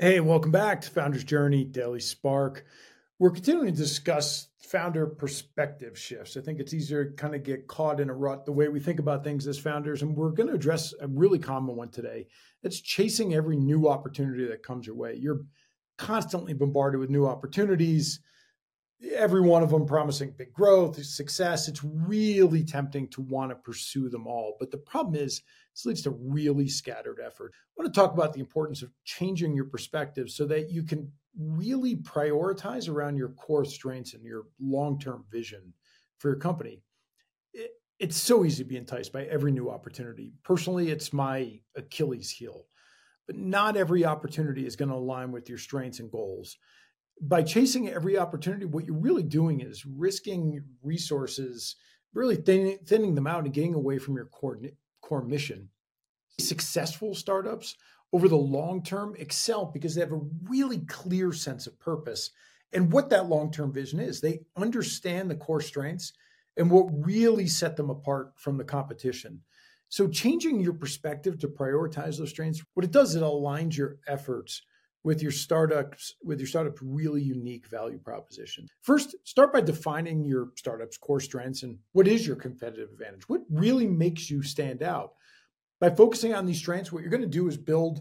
Hey, welcome back to Founder's Journey Daily Spark. We're continuing to discuss founder perspective shifts. I think it's easier to kind of get caught in a rut the way we think about things as founders. And we're going to address a really common one today. It's chasing every new opportunity that comes your way. You're constantly bombarded with new opportunities every one of them promising big growth, success. It's really tempting to want to pursue them all. But the problem is, this leads to really scattered effort. I want to talk about the importance of changing your perspective so that you can really prioritize around your core strengths and your long term vision for your company. It, it's so easy to be enticed by every new opportunity. Personally, it's my Achilles heel. But not every opportunity is going to align with your strengths and goals by chasing every opportunity, what you're really doing is risking resources, really thinning, them out and getting away from your core, core mission. Successful startups over the long term excel because they have a really clear sense of purpose and what that long term vision is. They understand the core strengths and what really set them apart from the competition. So, changing your perspective to prioritize those strengths, what it does, it aligns your efforts with your startups with your startup's really unique value proposition. First, start by defining your startup's core strengths and what is your competitive advantage? What really makes you stand out? By focusing on these strengths, what you're going to do is build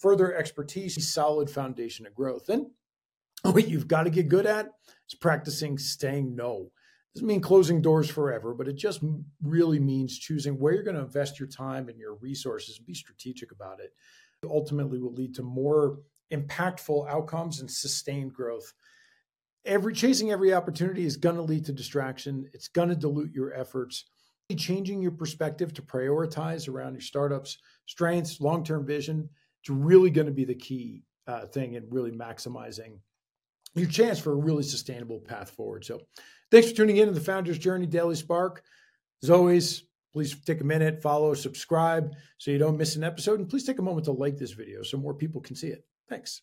further expertise, solid foundation of growth. Then what you've got to get good at is practicing saying no. Doesn't mean closing doors forever, but it just really means choosing where you're going to invest your time and your resources and be strategic about it. Ultimately will lead to more impactful outcomes and sustained growth. Every chasing every opportunity is going to lead to distraction. It's going to dilute your efforts. Changing your perspective to prioritize around your startup's strengths, long-term vision, it's really going to be the key uh, thing in really maximizing your chance for a really sustainable path forward. So, thanks for tuning in to the Founder's Journey Daily Spark. As always, please take a minute, follow, subscribe so you don't miss an episode, and please take a moment to like this video so more people can see it. Thanks.